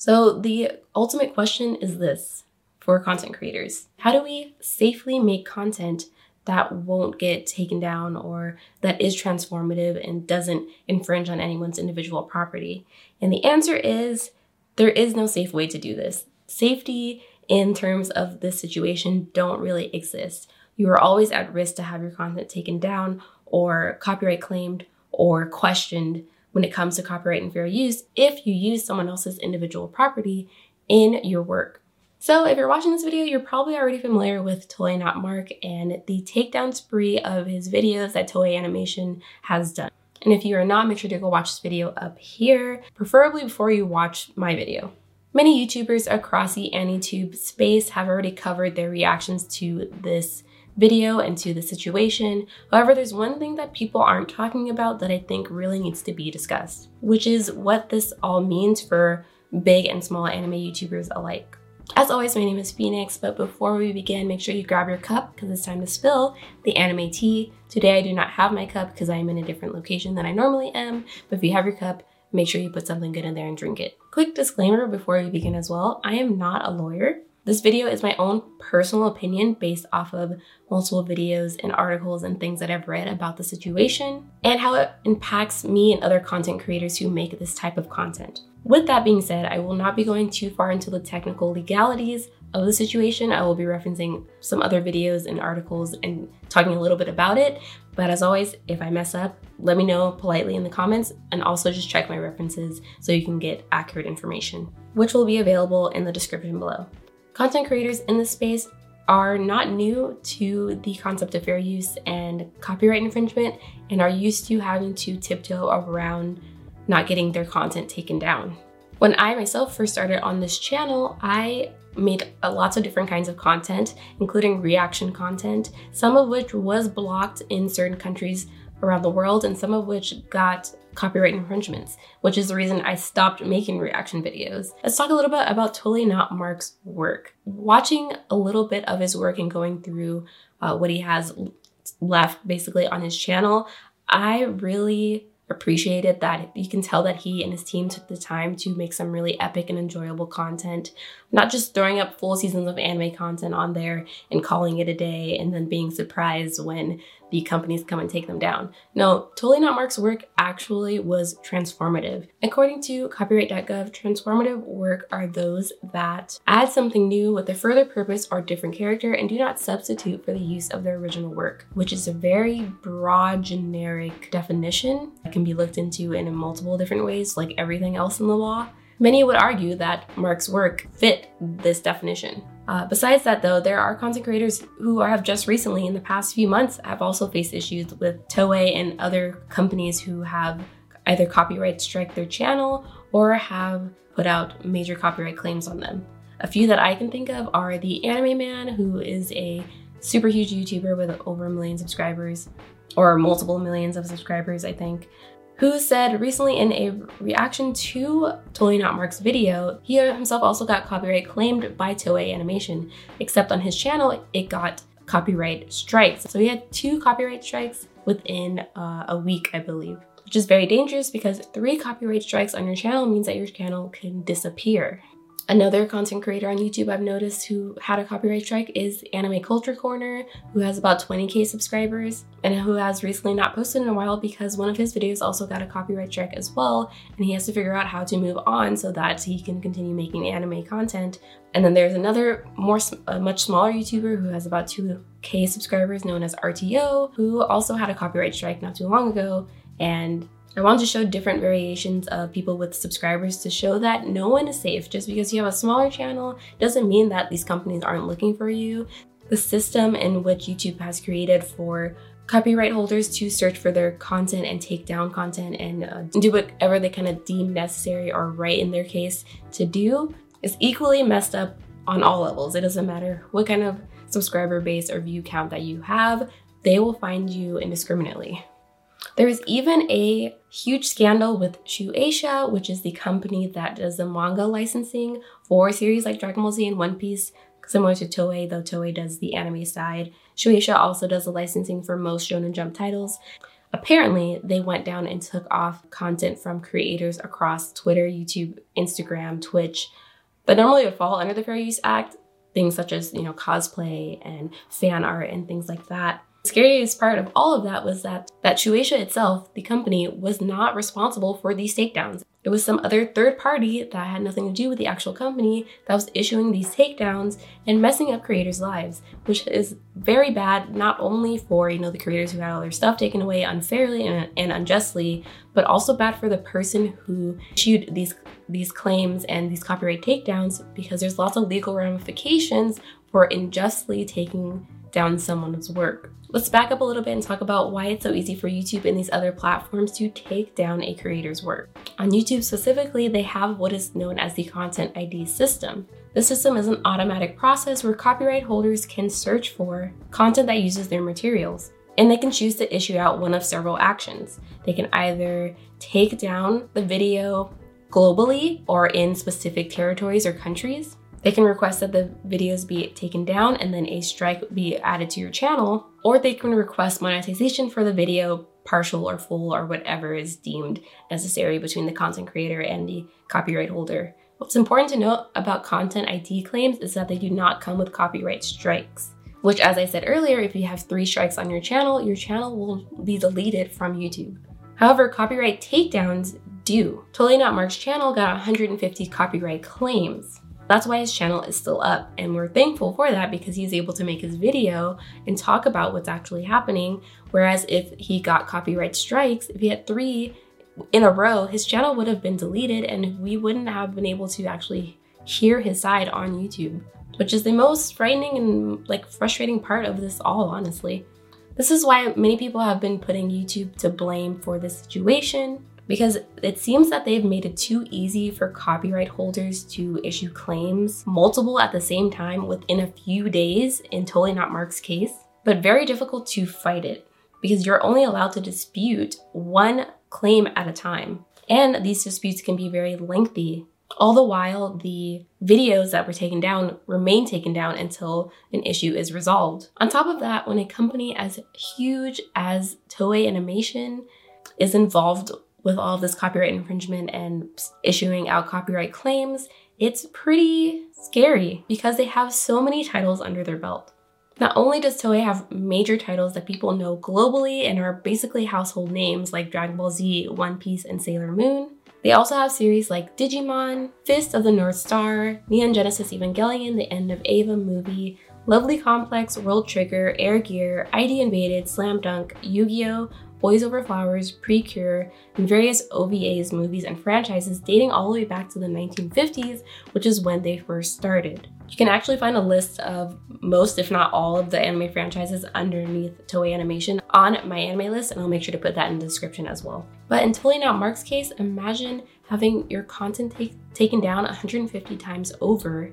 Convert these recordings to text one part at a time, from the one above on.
So, the ultimate question is this for content creators How do we safely make content that won't get taken down or that is transformative and doesn't infringe on anyone's individual property? And the answer is there is no safe way to do this. Safety in terms of this situation don't really exist. You are always at risk to have your content taken down or copyright claimed or questioned when it comes to copyright and fair use if you use someone else's individual property in your work. So if you're watching this video, you're probably already familiar with Totally Not Mark and the takedown spree of his videos that Toei Animation has done. And if you are not, make sure to go watch this video up here, preferably before you watch my video. Many YouTubers across the AniTube space have already covered their reactions to this video and to the situation. However, there's one thing that people aren't talking about that I think really needs to be discussed, which is what this all means for big and small anime YouTubers alike. As always, my name is Phoenix, but before we begin, make sure you grab your cup because it's time to spill the anime tea. Today I do not have my cup because I am in a different location than I normally am, but if you have your cup, make sure you put something good in there and drink it. Quick disclaimer before we begin as well, I am not a lawyer. This video is my own personal opinion based off of multiple videos and articles and things that I've read about the situation and how it impacts me and other content creators who make this type of content. With that being said, I will not be going too far into the technical legalities of the situation. I will be referencing some other videos and articles and talking a little bit about it. But as always, if I mess up, let me know politely in the comments and also just check my references so you can get accurate information, which will be available in the description below. Content creators in this space are not new to the concept of fair use and copyright infringement and are used to having to tiptoe around not getting their content taken down. When I myself first started on this channel, I made lots of different kinds of content, including reaction content, some of which was blocked in certain countries around the world, and some of which got copyright infringements, which is the reason I stopped making reaction videos. Let's talk a little bit about Totally Not Mark's work. Watching a little bit of his work and going through uh, what he has left basically on his channel, I really appreciated that you can tell that he and his team took the time to make some really epic and enjoyable content, not just throwing up full seasons of anime content on there and calling it a day and then being surprised when the companies come and take them down. No, Totally Not Mark's work actually was transformative. According to copyright.gov, transformative work are those that add something new with a further purpose or different character and do not substitute for the use of their original work, which is a very broad, generic definition that can be looked into in multiple different ways, like everything else in the law. Many would argue that Mark's work fit this definition. Uh, besides that, though, there are content creators who have just recently, in the past few months, have also faced issues with Toei and other companies who have either copyright strike their channel or have put out major copyright claims on them. A few that I can think of are the Anime Man, who is a super huge YouTuber with over a million subscribers, or multiple millions of subscribers, I think who said recently in a reaction to Totally Not Mark's video, he himself also got copyright claimed by Toei Animation, except on his channel, it got copyright strikes. So he had two copyright strikes within uh, a week, I believe, which is very dangerous because three copyright strikes on your channel means that your channel can disappear. Another content creator on YouTube I've noticed who had a copyright strike is Anime Culture Corner, who has about 20k subscribers and who has recently not posted in a while because one of his videos also got a copyright strike as well, and he has to figure out how to move on so that he can continue making anime content. And then there's another more a much smaller YouTuber who has about 2k subscribers known as RTO, who also had a copyright strike not too long ago and I wanted to show different variations of people with subscribers to show that no one is safe. Just because you have a smaller channel doesn't mean that these companies aren't looking for you. The system in which YouTube has created for copyright holders to search for their content and take down content and uh, do whatever they kind of deem necessary or right in their case to do is equally messed up on all levels. It doesn't matter what kind of subscriber base or view count that you have, they will find you indiscriminately. There is even a huge scandal with Shueisha, which is the company that does the manga licensing for series like Dragon Ball Z and One Piece, similar to Toei, though Toei does the anime side. Shueisha also does the licensing for most Shonen Jump titles. apparently they went down and took off content from creators across Twitter, YouTube, Instagram, Twitch that normally would fall under the Fair Use Act, things such as, you know, cosplay and fan art and things like that. The scariest part of all of that was that that Shueisha itself, the company, was not responsible for these takedowns. It was some other third party that had nothing to do with the actual company that was issuing these takedowns and messing up creators' lives, which is very bad not only for, you know, the creators who had all their stuff taken away unfairly and, and unjustly, but also bad for the person who issued these these claims and these copyright takedowns because there's lots of legal ramifications for unjustly taking down someone's work. Let's back up a little bit and talk about why it's so easy for YouTube and these other platforms to take down a creator's work. On YouTube specifically, they have what is known as the Content ID system. The system is an automatic process where copyright holders can search for content that uses their materials. And they can choose to issue out one of several actions. They can either take down the video globally or in specific territories or countries. They can request that the videos be taken down and then a strike be added to your channel, or they can request monetization for the video, partial or full, or whatever is deemed necessary between the content creator and the copyright holder. What's important to note about content ID claims is that they do not come with copyright strikes. Which, as I said earlier, if you have three strikes on your channel, your channel will be deleted from YouTube. However, copyright takedowns do. Totally Not Mark's channel got 150 copyright claims. That's why his channel is still up, and we're thankful for that because he's able to make his video and talk about what's actually happening. Whereas if he got copyright strikes, if he had three in a row, his channel would have been deleted and we wouldn't have been able to actually hear his side on YouTube, which is the most frightening and like frustrating part of this all, honestly. This is why many people have been putting YouTube to blame for this situation because it seems that they've made it too easy for copyright holders to issue claims, multiple at the same time within a few days in Totally Not Mark's case, but very difficult to fight it because you're only allowed to dispute one claim at a time. And these disputes can be very lengthy. All the while, the videos that were taken down remain taken down until an issue is resolved. On top of that, when a company as huge as Toei Animation is involved with all this copyright infringement and issuing out copyright claims, it's pretty scary because they have so many titles under their belt. Not only does Toei have major titles that people know globally and are basically household names like Dragon Ball Z, One Piece, and Sailor Moon, they also have series like Digimon, Fist of the North Star, Neon Genesis Evangelion, The End of Eva movie, Lovely Complex, World Trigger, Air Gear, ID Invaded, Slam Dunk, Yu Gi Oh!, Boys Over Flowers, Precure, and various OVAs, movies, and franchises dating all the way back to the 1950s, which is when they first started. You can actually find a list of most, if not all, of the anime franchises underneath Toei Animation on MyAnimeList, and I'll make sure to put that in the description as well. But in Totally Not Mark's case, imagine having your content take, taken down 150 times over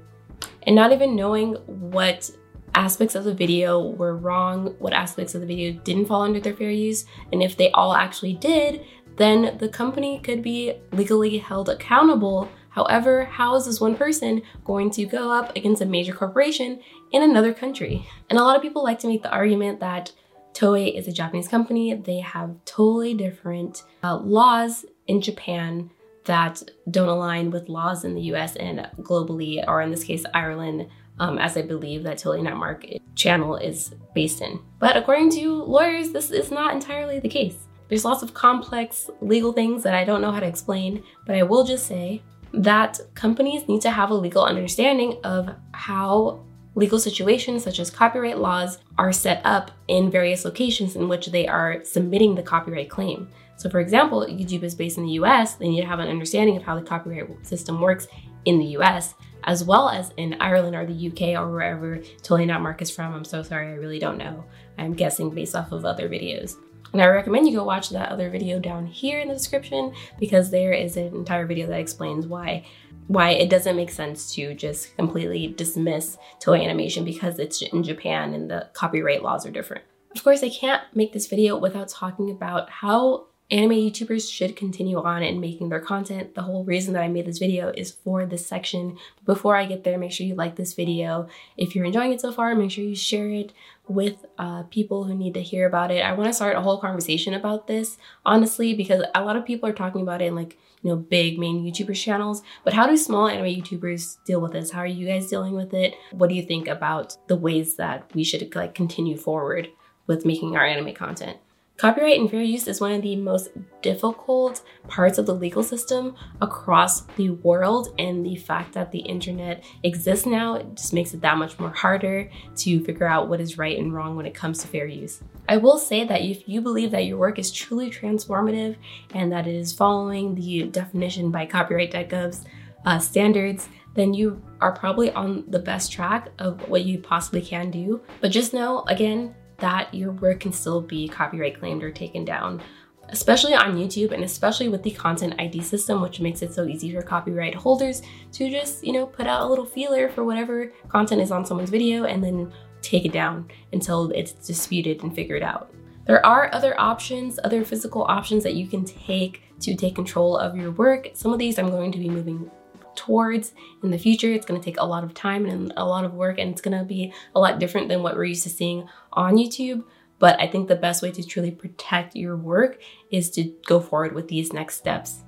and not even knowing what aspects of the video were wrong, what aspects of the video didn't fall under their fair use, and if they all actually did, then the company could be legally held accountable. However, how is this one person going to go up against a major corporation in another country? And a lot of people like to make the argument that Toei is a Japanese company. They have totally different uh, laws in Japan that don't align with laws in the US and globally, or in this case, Ireland, um, as I believe that Totally Not Mark channel is based in. But according to lawyers, this is not entirely the case. There's lots of complex legal things that I don't know how to explain, but I will just say that companies need to have a legal understanding of how legal situations such as copyright laws are set up in various locations in which they are submitting the copyright claim. So, for example, YouTube is based in the US, they need to have an understanding of how the copyright system works in the US, as well as in Ireland or the UK or wherever Totally Not Mark is from. I'm so sorry, I really don't know. I'm guessing based off of other videos. And I recommend you go watch that other video down here in the description because there is an entire video that explains why why it doesn't make sense to just completely dismiss Toei Animation because it's in Japan and the copyright laws are different. Of course, I can't make this video without talking about how anime YouTubers should continue on and making their content. The whole reason that I made this video is for this section. Before I get there, make sure you like this video. If you're enjoying it so far, make sure you share it with uh, people who need to hear about it. I want to start a whole conversation about this, honestly, because a lot of people are talking about it in like, you know, big main YouTubers channels. But how do small anime YouTubers deal with this? How are you guys dealing with it? What do you think about the ways that we should like continue forward with making our anime content? Copyright and fair use is one of the most difficult parts of the legal system across the world, and the fact that the internet exists now it just makes it that much more harder to figure out what is right and wrong when it comes to fair use. I will say that if you believe that your work is truly transformative and that it is following the definition by copyright.gov's uh, standards, then you are probably on the best track of what you possibly can do. But just know, again, that your work can still be copyright claimed or taken down especially on YouTube and especially with the content ID system, which makes it so easy for copyright holders to just, you know, put out a little feeler for whatever content is on someone's video and then take it down until it's disputed and figured out. There are other options, other physical options that you can take to take control of your work. Some of these I'm going to be moving towards in the future. It's going to take a lot of time and a lot of work, and it's going to be a lot different than what we're used to seeing on YouTube. But I think the best way to truly protect your work is to go forward with these next steps.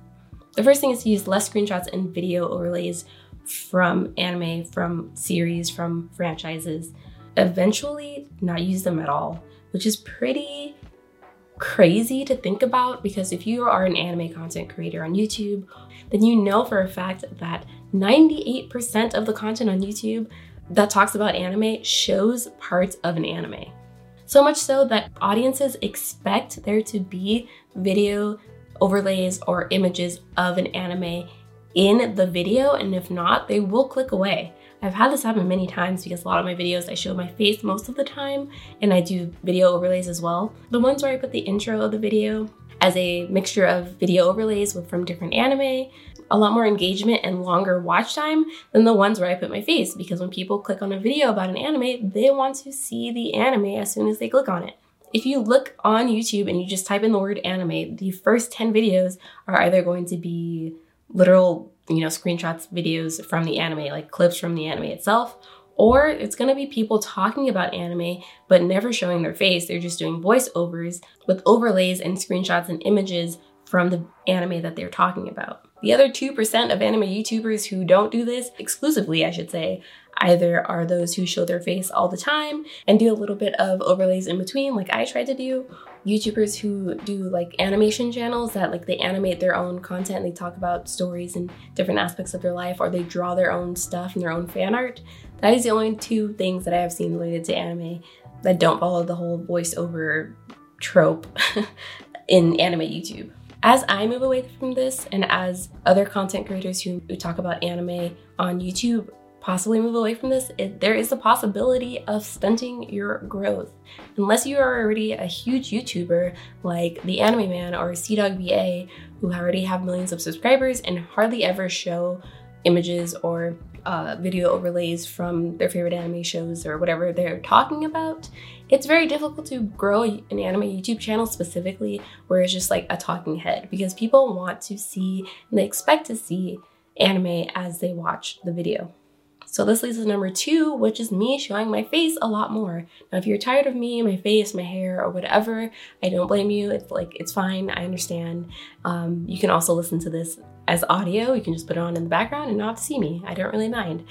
The first thing is to use less screenshots and video overlays from anime, from series, from franchises. Eventually, not use them at all, which is pretty crazy to think about because if you are an anime content creator on YouTube, then you know for a fact that 98% of the content on YouTube that talks about anime shows parts of an anime. So much so that audiences expect there to be video overlays or images of an anime in the video, and if not, they will click away. I've had this happen many times because a lot of my videos I show my face most of the time and I do video overlays as well. The ones where I put the intro of the video as a mixture of video overlays from different anime, a lot more engagement and longer watch time than the ones where I put my face because when people click on a video about an anime, they want to see the anime as soon as they click on it. If you look on YouTube and you just type in the word anime, the first 10 videos are either going to be literal you know, screenshots, videos from the anime, like clips from the anime itself, or it's gonna be people talking about anime but never showing their face. They're just doing voiceovers with overlays and screenshots and images from the anime that they're talking about. The other 2% of anime YouTubers who don't do this, exclusively, I should say, either are those who show their face all the time and do a little bit of overlays in between, like I tried to do, YouTubers who do like animation channels that like they animate their own content, they talk about stories and different aspects of their life, or they draw their own stuff and their own fan art. That is the only two things that I have seen related to anime that don't follow the whole voiceover trope in anime YouTube. As I move away from this, and as other content creators who, who talk about anime on YouTube possibly move away from this, it, there is a possibility of stunting your growth. Unless you are already a huge YouTuber like the Anime Man or CDawgVA, who already have millions of subscribers and hardly ever show images or uh, video overlays from their favorite anime shows or whatever they're talking about, it's very difficult to grow an anime YouTube channel specifically where it's just like a talking head because people want to see and they expect to see anime as they watch the video. So this leads to number two, which is me showing my face a lot more. Now, if you're tired of me, my face, my hair, or whatever, I don't blame you. It's like, it's fine. I understand. Um, you can also listen to this as audio. You can just put it on in the background and not see me. I don't really mind.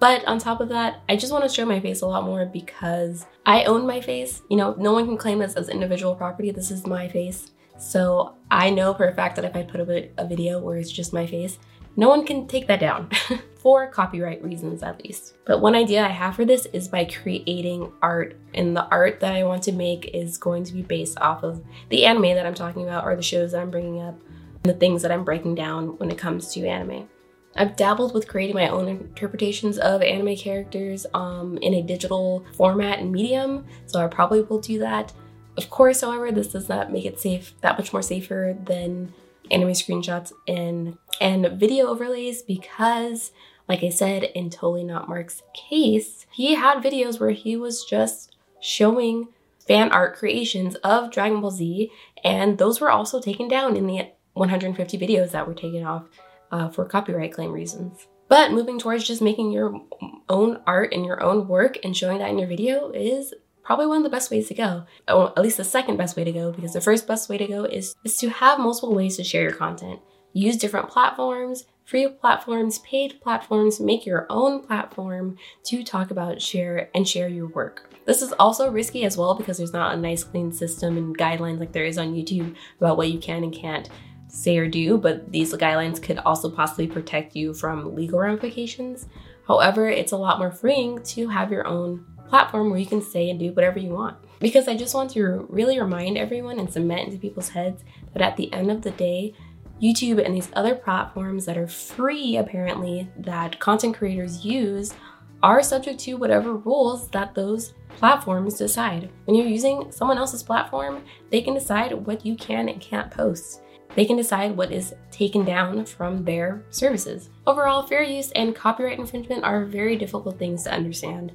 But on top of that, I just want to show my face a lot more because I own my face. You know, no one can claim this as individual property. This is my face. So I know for a fact that if I put a, a video where it's just my face, no one can take that down. for copyright reasons at least. But one idea I have for this is by creating art, and the art that I want to make is going to be based off of the anime that I'm talking about or the shows that I'm bringing up, the things that I'm breaking down when it comes to anime. I've dabbled with creating my own interpretations of anime characters um, in a digital format and medium, so I probably will do that. Of course, however, this does not make it safe that much more safer than anime screenshots and and video overlays because like I said, in Totally Not Mark's case, he had videos where he was just showing fan art creations of Dragon Ball Z And those were also taken down in the 150 videos that were taken off uh, for copyright claim reasons. But moving towards just making your own art and your own work and showing that in your video is probably one of the best ways to go. Or at least the second best way to go, because the first best way to go is, is to have multiple ways to share your content. Use different platforms, free platforms, paid platforms, make your own platform to talk about, share, and share your work. This is also risky as well because there's not a nice clean system and guidelines like there is on YouTube about what you can and can't say or do, but these guidelines could also possibly protect you from legal ramifications. However, it's a lot more freeing to have your own platform where you can say and do whatever you want. Because I just want to really remind everyone and cement into people's heads that at the end of the day, YouTube and these other platforms that are free, apparently, that content creators use are subject to whatever rules that those platforms decide. When you're using someone else's platform, they can decide what you can and can't post. They can decide what is taken down from their services. Overall, fair use and copyright infringement are very difficult things to understand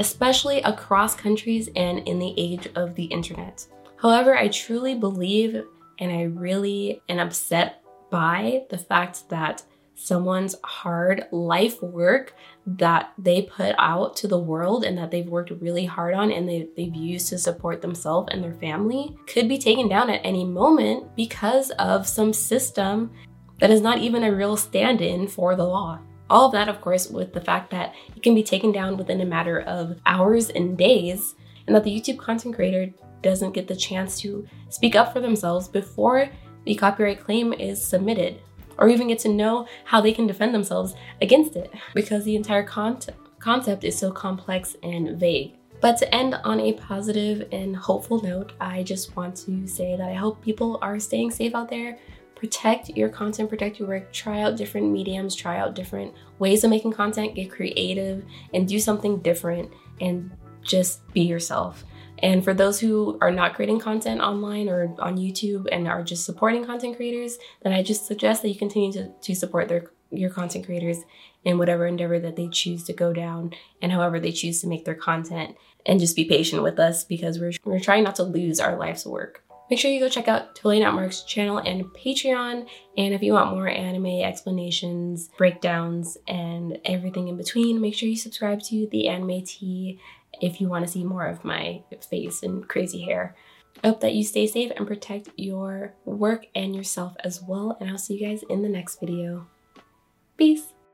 especially across countries and in the age of the internet. However, I truly believe and I really am upset by the fact that someone's hard life work that they put out to the world and that they've worked really hard on and they, they've used to support themselves and their family could be taken down at any moment because of some system that is not even a real stand in for the law. All of that, of course, with the fact that it can be taken down within a matter of hours and days, and that the YouTube content creator doesn't get the chance to speak up for themselves before the copyright claim is submitted, or even get to know how they can defend themselves against it, because the entire con- concept is so complex and vague. But to end on a positive and hopeful note, I just want to say that I hope people are staying safe out there, protect your content, protect your work, try out different mediums, try out different ways of making content, get creative, and do something different and just be yourself. And for those who are not creating content online or on YouTube and are just supporting content creators, then I just suggest that you continue to, to support their your content creators in whatever endeavor that they choose to go down and however they choose to make their content and just be patient with us because we're, we're trying not to lose our life's work. Make sure you go check out Totally Not Mark's channel and Patreon. And if you want more anime explanations, breakdowns, and everything in between, make sure you subscribe to the Anime Tea if you want to see more of my face and crazy hair. I hope that you stay safe and protect your work and yourself as well. And I'll see you guys in the next video. Peace.